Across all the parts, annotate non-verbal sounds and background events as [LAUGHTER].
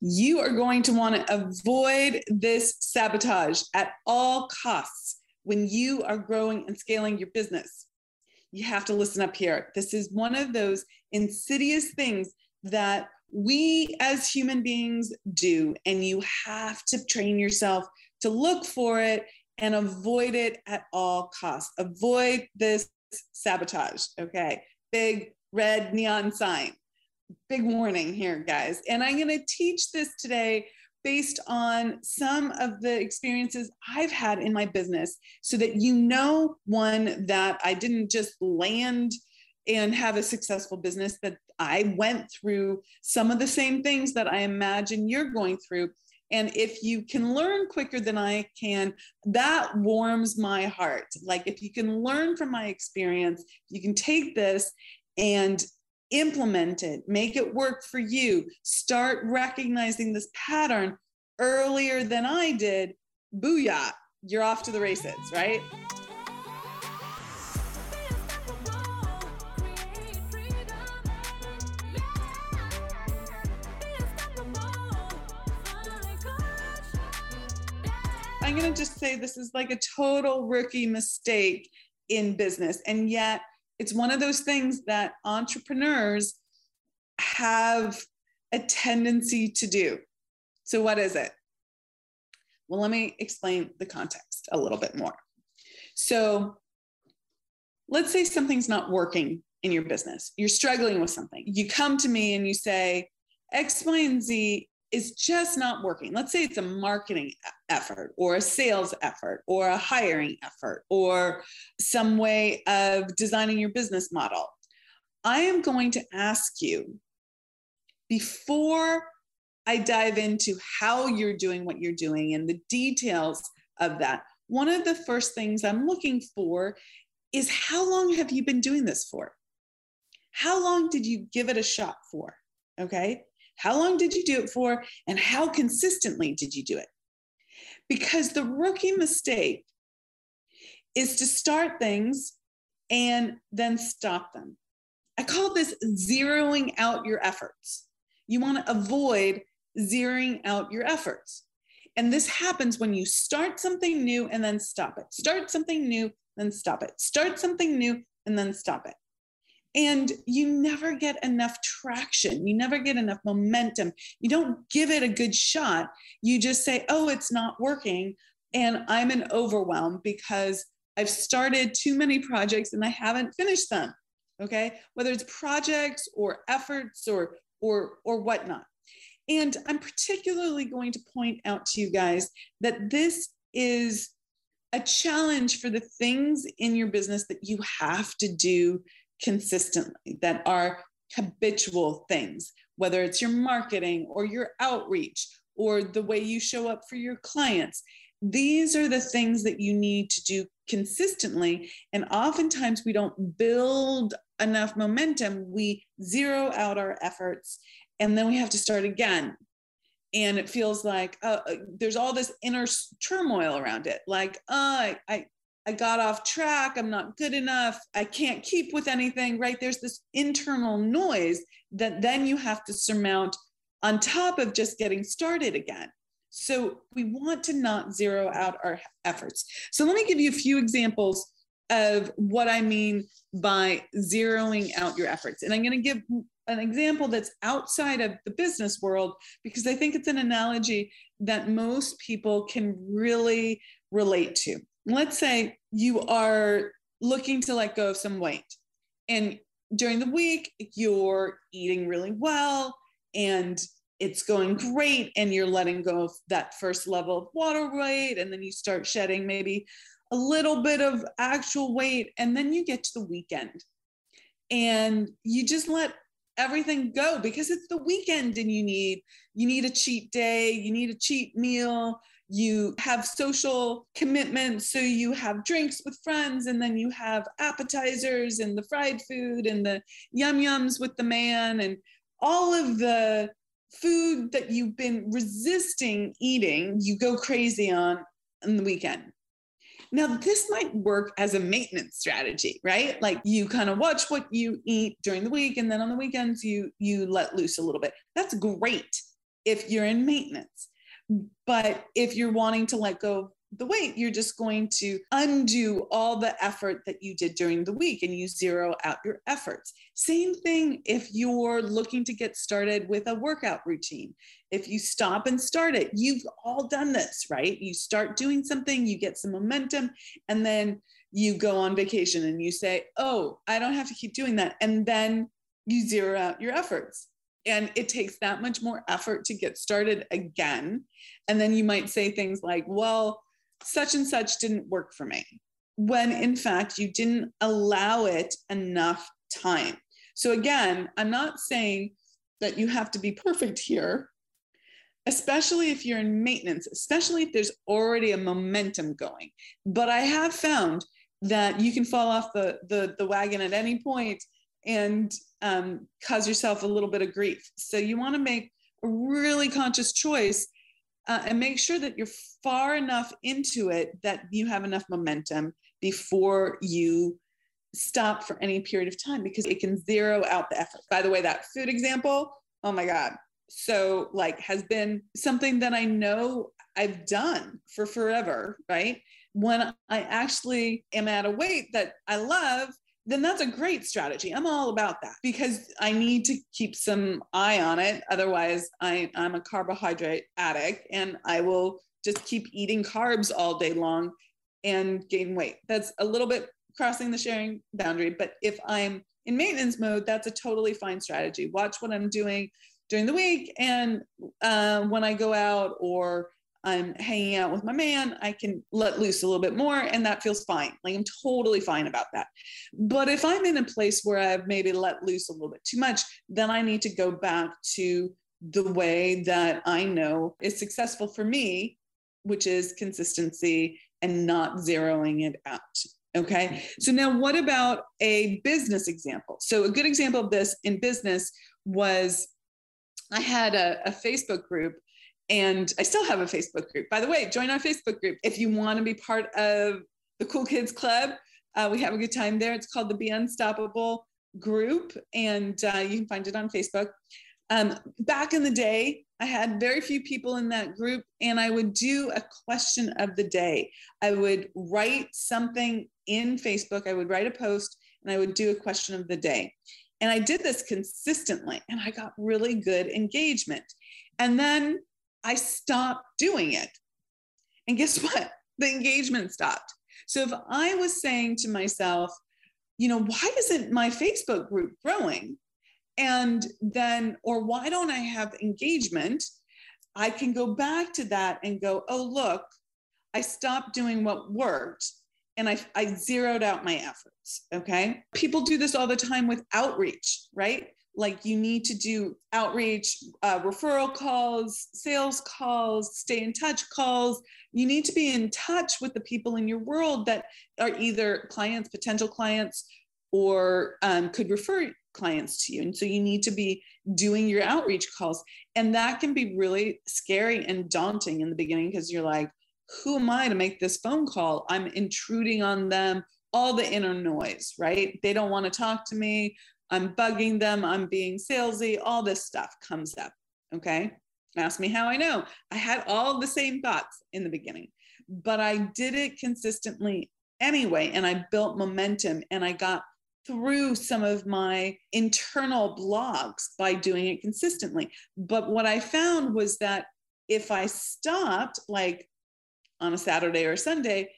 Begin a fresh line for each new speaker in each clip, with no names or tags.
you are going to want to avoid this sabotage at all costs when you are growing and scaling your business. You have to listen up here. This is one of those insidious things that we as human beings do, and you have to train yourself to look for it and avoid it at all costs. Avoid this sabotage. Okay. Big red neon sign. Big warning here, guys. And I'm going to teach this today based on some of the experiences I've had in my business so that you know one that I didn't just land and have a successful business that I went through some of the same things that I imagine you're going through and if you can learn quicker than I can, that warms my heart. Like if you can learn from my experience, you can take this and implement it, make it work for you, start recognizing this pattern earlier than I did. Booyah, you're off to the races, right? I'm going to just say this is like a total rookie mistake in business. And yet, it's one of those things that entrepreneurs have a tendency to do. So, what is it? Well, let me explain the context a little bit more. So, let's say something's not working in your business, you're struggling with something. You come to me and you say, X, Y, and Z is just not working. Let's say it's a marketing effort or a sales effort or a hiring effort or some way of designing your business model. I am going to ask you before I dive into how you're doing what you're doing and the details of that. One of the first things I'm looking for is how long have you been doing this for? How long did you give it a shot for? Okay. How long did you do it for? And how consistently did you do it? Because the rookie mistake is to start things and then stop them. I call this zeroing out your efforts. You want to avoid zeroing out your efforts. And this happens when you start something new and then stop it. Start something new, then stop it. Start something new and then stop it. And you never get enough traction. You never get enough momentum. You don't give it a good shot. You just say, oh, it's not working. And I'm an overwhelm because I've started too many projects and I haven't finished them. Okay. Whether it's projects or efforts or or or whatnot. And I'm particularly going to point out to you guys that this is a challenge for the things in your business that you have to do consistently that are habitual things, whether it's your marketing or your outreach or the way you show up for your clients. These are the things that you need to do consistently. And oftentimes we don't build enough momentum. We zero out our efforts and then we have to start again. And it feels like uh, uh there's all this inner turmoil around it. Like, uh, I, I got off track. I'm not good enough. I can't keep with anything, right? There's this internal noise that then you have to surmount on top of just getting started again. So we want to not zero out our efforts. So let me give you a few examples of what I mean by zeroing out your efforts. And I'm going to give an example that's outside of the business world because I think it's an analogy that most people can really relate to let's say you are looking to let go of some weight and during the week you're eating really well and it's going great and you're letting go of that first level of water weight and then you start shedding maybe a little bit of actual weight and then you get to the weekend. And you just let everything go because it's the weekend and you need you need a cheat day you need a cheat meal you have social commitments so you have drinks with friends and then you have appetizers and the fried food and the yum yums with the man and all of the food that you've been resisting eating you go crazy on on the weekend. Now this might work as a maintenance strategy right? Like you kind of watch what you eat during the week and then on the weekends you you let loose a little bit. That's great if you're in maintenance. But if you're wanting to let go of the weight, you're just going to undo all the effort that you did during the week and you zero out your efforts. Same thing if you're looking to get started with a workout routine. If you stop and start it, you've all done this, right? You start doing something, you get some momentum, and then you go on vacation and you say, Oh, I don't have to keep doing that. And then you zero out your efforts. And it takes that much more effort to get started again. And then you might say things like, Well, such and such didn't work for me, when in fact you didn't allow it enough time. So, again, I'm not saying that you have to be perfect here, especially if you're in maintenance, especially if there's already a momentum going. But I have found that you can fall off the, the, the wagon at any point and um, cause yourself a little bit of grief. So, you want to make a really conscious choice uh, and make sure that you're far enough into it that you have enough momentum before you stop for any period of time because it can zero out the effort. By the way, that food example, oh my God. So, like, has been something that I know I've done for forever, right? When I actually am at a weight that I love, then that's a great strategy. I'm all about that because I need to keep some eye on it. Otherwise, I, I'm a carbohydrate addict and I will just keep eating carbs all day long and gain weight. That's a little bit crossing the sharing boundary. But if I'm in maintenance mode, that's a totally fine strategy. Watch what I'm doing during the week. And uh, when I go out or I'm hanging out with my man, I can let loose a little bit more and that feels fine. Like I'm totally fine about that. But if I'm in a place where I've maybe let loose a little bit too much, then I need to go back to the way that I know is successful for me, which is consistency and not zeroing it out. Okay. So now what about a business example? So a good example of this in business was I had a, a Facebook group and I still have a Facebook group. By the way, join our Facebook group if you want to be part of the Cool Kids Club. Uh, we have a good time there. It's called the Be Unstoppable group, and uh, you can find it on Facebook. Um, back in the day, I had very few people in that group, and I would do a question of the day. I would write something in Facebook, I would write a post, and I would do a question of the day. And I did this consistently, and I got really good engagement. And then I stopped doing it. And guess [LAUGHS] what? The engagement stopped. So if I was saying to myself, you know, why isn't my Facebook group growing? And then, or why don't I have engagement? I can go back to that and go, oh, look, I stopped doing what worked and I, I zeroed out my efforts. Okay. People do this all the time with outreach, right? Like you need to do outreach, uh, referral calls, sales calls, stay in touch calls. You need to be in touch with the people in your world that are either clients, potential clients, or um, could refer clients to you. And so you need to be doing your outreach calls. And that can be really scary and daunting in the beginning because you're like, who am I to make this phone call? I'm intruding on them all the inner noise, right? They don't want to talk to me. I'm bugging them, I'm being salesy, all this stuff comes up. Okay. Ask me how I know. I had all the same thoughts in the beginning, but I did it consistently anyway. And I built momentum and I got through some of my internal blogs by doing it consistently. But what I found was that if I stopped, like on a Saturday or Sunday,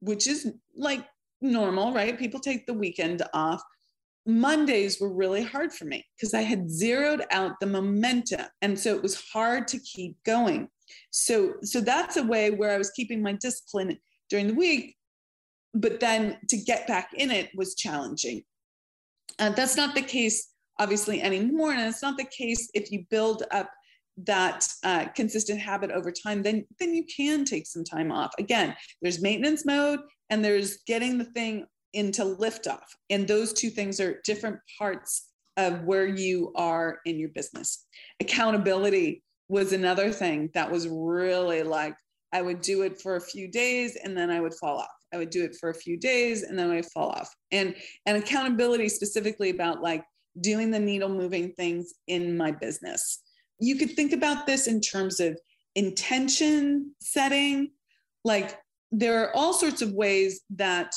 which is like normal, right? People take the weekend off. Mondays were really hard for me because I had zeroed out the momentum. And so it was hard to keep going. So, so that's a way where I was keeping my discipline during the week, but then to get back in it was challenging. Uh, that's not the case, obviously, anymore. And it's not the case if you build up that uh, consistent habit over time, then, then you can take some time off. Again, there's maintenance mode and there's getting the thing into liftoff. And those two things are different parts of where you are in your business. Accountability was another thing that was really like I would do it for a few days and then I would fall off. I would do it for a few days and then I would fall off. And and accountability specifically about like doing the needle moving things in my business. you could think about this in terms of intention setting. Like there are all sorts of ways that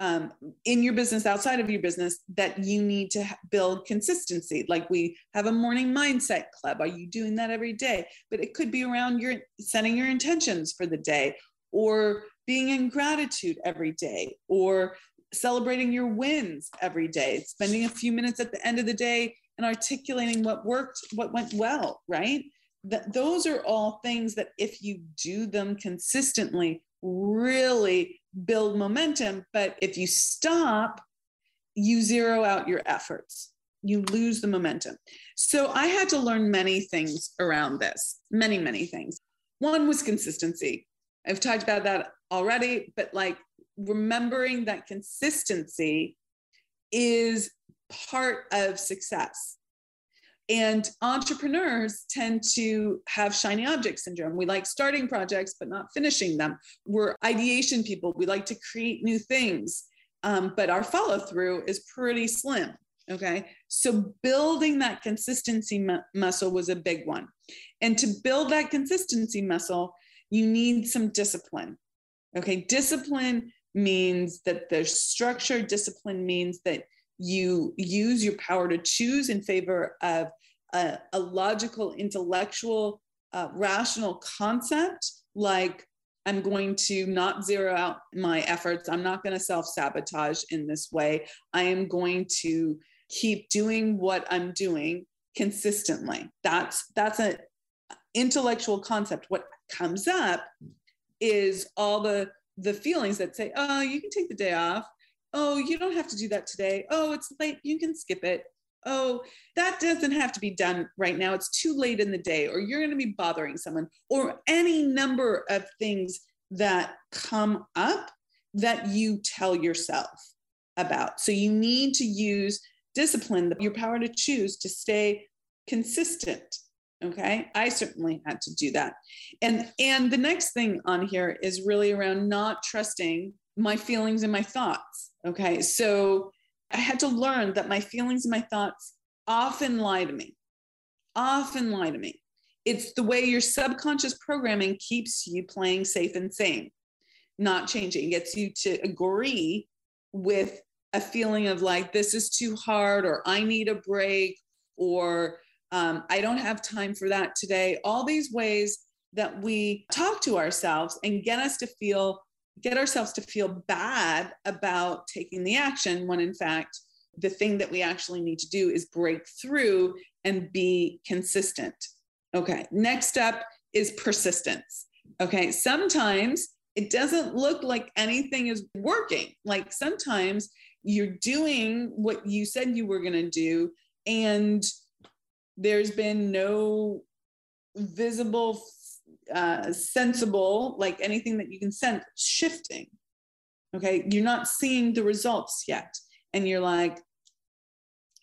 um, in your business, outside of your business, that you need to build consistency. Like we have a morning mindset club. Are you doing that every day? But it could be around your setting your intentions for the day, or being in gratitude every day, or celebrating your wins every day, spending a few minutes at the end of the day and articulating what worked, what went well, right? That those are all things that if you do them consistently, really build momentum. But if you stop, you zero out your efforts, you lose the momentum. So I had to learn many things around this, many, many things. One was consistency. I've talked about that already, but like remembering that consistency is part of success. And entrepreneurs tend to have shiny object syndrome. We like starting projects, but not finishing them. We're ideation people. We like to create new things, um, but our follow through is pretty slim. Okay. So building that consistency mu- muscle was a big one. And to build that consistency muscle, you need some discipline. Okay. Discipline means that there's structure, discipline means that you use your power to choose in favor of a, a logical, intellectual, uh, rational concept like I'm going to not zero out my efforts. I'm not going to self sabotage in this way. I am going to keep doing what I'm doing consistently. That's that's an intellectual concept. What comes up is all the the feelings that say, "Oh, you can take the day off oh, you don't have to do that today. Oh, it's late. You can skip it. Oh, that doesn't have to be done right now. It's too late in the day, or you're going to be bothering someone, or any number of things that come up that you tell yourself about. So you need to use discipline, your power to choose to stay consistent. Okay. I certainly had to do that. And and the next thing on here is really around not trusting my feelings and my thoughts. Okay. So I had to learn that my feelings and my thoughts often lie to me, often lie to me. It's the way your subconscious programming keeps you playing safe and sane, not changing, gets you to agree with a feeling of like, this is too hard, or I need a break, or um, I don't have time for that today. All these ways that we talk to ourselves and get us to feel get ourselves to feel bad about taking the action when in fact the thing that we actually need to do is break through and be consistent. Okay, next up is persistence. Okay, sometimes it doesn't look like anything is working. Like sometimes you're doing what you said you were going to do, and there's been no visible uh, sensible, like anything that you can sense, shifting. Okay, you're not seeing the results yet. And you're like,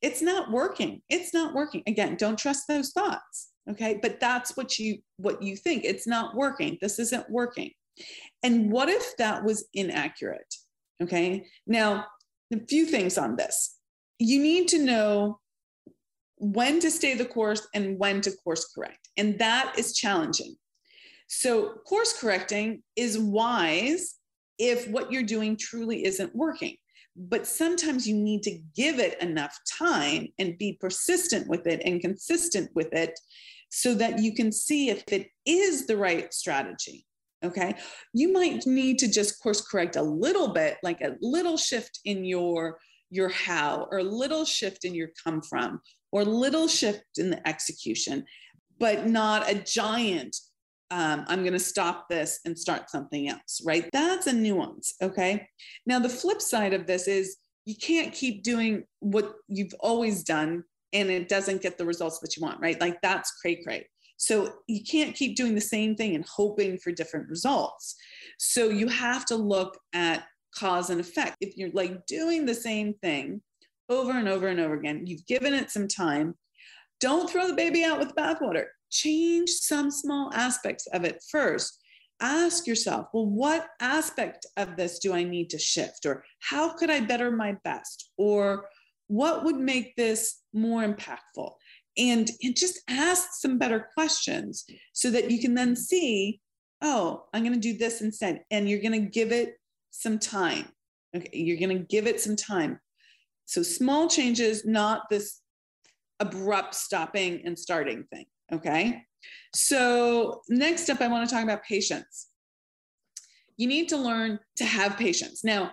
it's not working. It's not working. Again, don't trust those thoughts. Okay, but that's what you what you think. It's not working. This isn't working. And what if that was inaccurate? Okay, now a few things on this. You need to know when to stay the course and when to course correct. And that is challenging so, course correcting is wise if what you're doing truly isn't working. But sometimes you need to give it enough time and be persistent with it and consistent with it so that you can see if it is the right strategy. Okay. You might need to just course correct a little bit, like a little shift in your your how or a little shift in your come from or little shift in the execution but not a giant um, I'm going to stop this and start something else, right? That's a nuance. Okay. Now, the flip side of this is you can't keep doing what you've always done and it doesn't get the results that you want, right? Like that's cray cray. So you can't keep doing the same thing and hoping for different results. So you have to look at cause and effect. If you're like doing the same thing over and over and over again, you've given it some time, don't throw the baby out with the bathwater change some small aspects of it first. Ask yourself, well, what aspect of this do I need to shift? Or how could I better my best? Or what would make this more impactful? and, and just ask some better questions so that you can then see, oh, I'm going to do this instead. And you're going to give it some time. Okay. You're going to give it some time. So small changes, not this abrupt stopping and starting thing. Okay. So next up, I want to talk about patience. You need to learn to have patience. Now,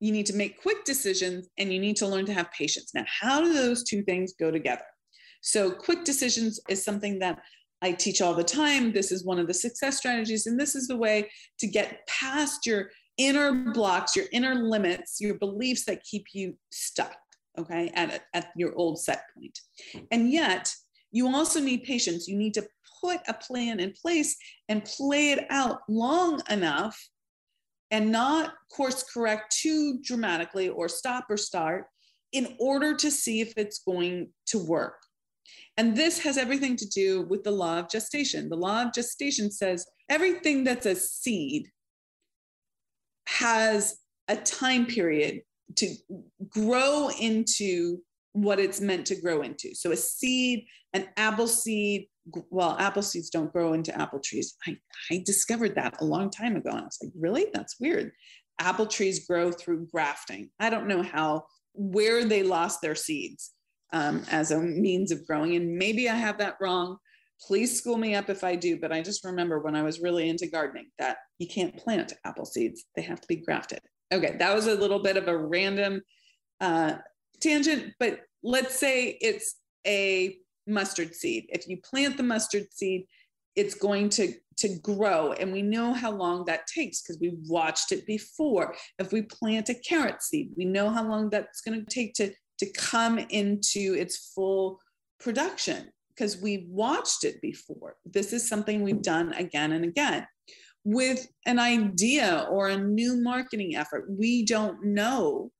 you need to make quick decisions and you need to learn to have patience. Now, how do those two things go together? So, quick decisions is something that I teach all the time. This is one of the success strategies, and this is the way to get past your inner blocks, your inner limits, your beliefs that keep you stuck, okay, at, at your old set point. And yet, you also need patience. You need to put a plan in place and play it out long enough and not course correct too dramatically or stop or start in order to see if it's going to work. And this has everything to do with the law of gestation. The law of gestation says everything that's a seed has a time period to grow into what it's meant to grow into. So a seed, an apple seed, well, apple seeds don't grow into apple trees. I, I discovered that a long time ago. And I was like, really? That's weird. Apple trees grow through grafting. I don't know how, where they lost their seeds um, as a means of growing. And maybe I have that wrong. Please school me up if I do. But I just remember when I was really into gardening that you can't plant apple seeds, they have to be grafted. Okay, that was a little bit of a random uh, tangent, but let's say it's a mustard seed. If you plant the mustard seed, it's going to to grow and we know how long that takes because we watched it before if we plant a carrot seed we know how long that's going to take to to come into its full production because we watched it before. This is something we've done again and again. With an idea or a new marketing effort, we don't know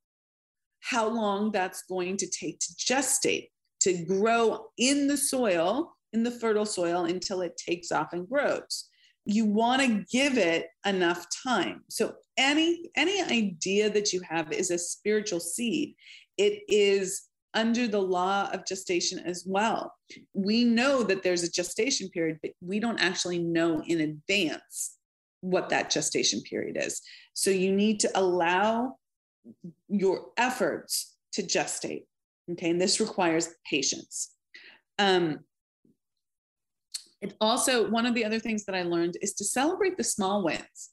how long that's going to take to gestate, to grow in the soil, in the fertile soil until it takes off and grows. You want to give it enough time. So any any idea that you have is a spiritual seed it is under the law of gestation as well. We know that there's a gestation period, but we don't actually know in advance what that gestation period is. So you need to allow your efforts to gestate. Okay, and this requires patience. Um, it also, one of the other things that I learned is to celebrate the small wins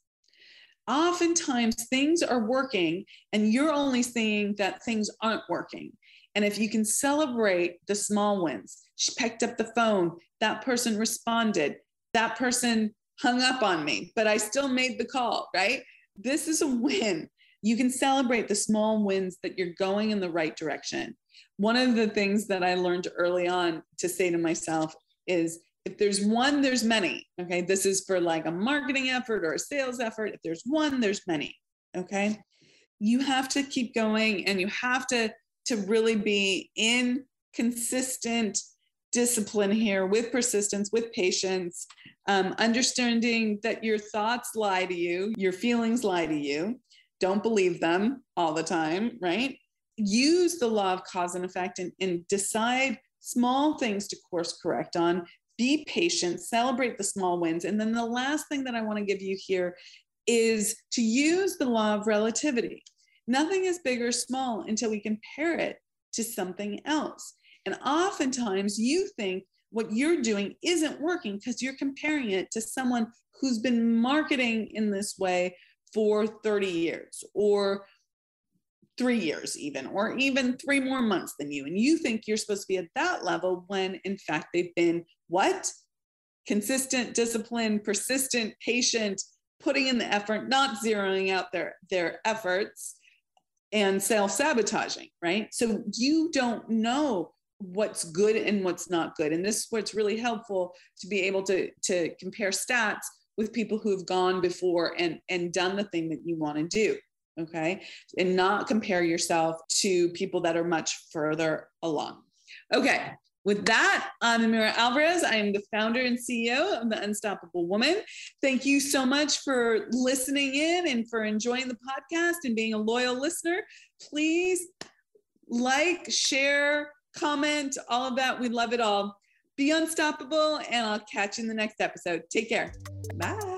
oftentimes things are working and you're only seeing that things aren't working. And if you can celebrate the small wins, she picked up the phone, that person responded, that person hung up on me, but I still made the call, right? This is a win. You can celebrate the small wins that you're going in the right direction. One of the things that I learned early on to say to myself is if there's one, there's many. Okay. This is for like a marketing effort or a sales effort. If there's one, there's many. Okay. You have to keep going and you have to, to really be in consistent discipline here with persistence, with patience, um, understanding that your thoughts lie to you, your feelings lie to you. Don't believe them all the time, right? Use the law of cause and effect and, and decide small things to course correct on be patient, celebrate the small wins. And then the last thing that I want to give you here is to use the law of relativity. Nothing is big or small until we compare it to something else. And oftentimes you think what you're doing isn't working because you're comparing it to someone who's been marketing in this way for 30 years or three years, even, or even three more months than you. And you think you're supposed to be at that level when in fact they've been what? Consistent, disciplined, persistent, patient, putting in the effort, not zeroing out their, their efforts and self-sabotaging, right? So you don't know what's good and what's not good. And this is what's really helpful to be able to, to compare stats with people who have gone before and, and done the thing that you want to do. Okay. And not compare yourself to people that are much further along. Okay. With that, I'm Amira Alvarez. I am the founder and CEO of The Unstoppable Woman. Thank you so much for listening in and for enjoying the podcast and being a loyal listener. Please like, share, comment, all of that. We love it all. Be unstoppable, and I'll catch you in the next episode. Take care. Bye.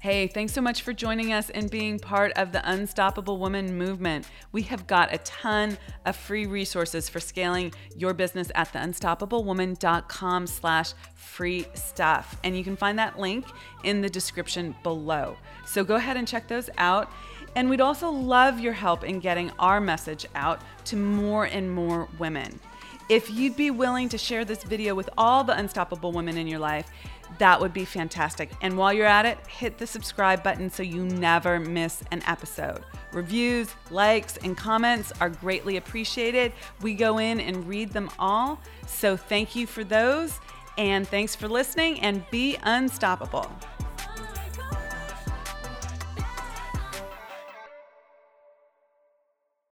Hey, thanks so much for joining us and being part of the Unstoppable Woman movement. We have got a ton of free resources for scaling your business at theunstoppablewoman.com slash free stuff. And you can find that link in the description below. So go ahead and check those out. And we'd also love your help in getting our message out to more and more women. If you'd be willing to share this video with all the unstoppable women in your life, that would be fantastic. And while you're at it, hit the subscribe button so you never miss an episode. Reviews, likes, and comments are greatly appreciated. We go in and read them all. So thank you for those. And thanks for listening and be unstoppable.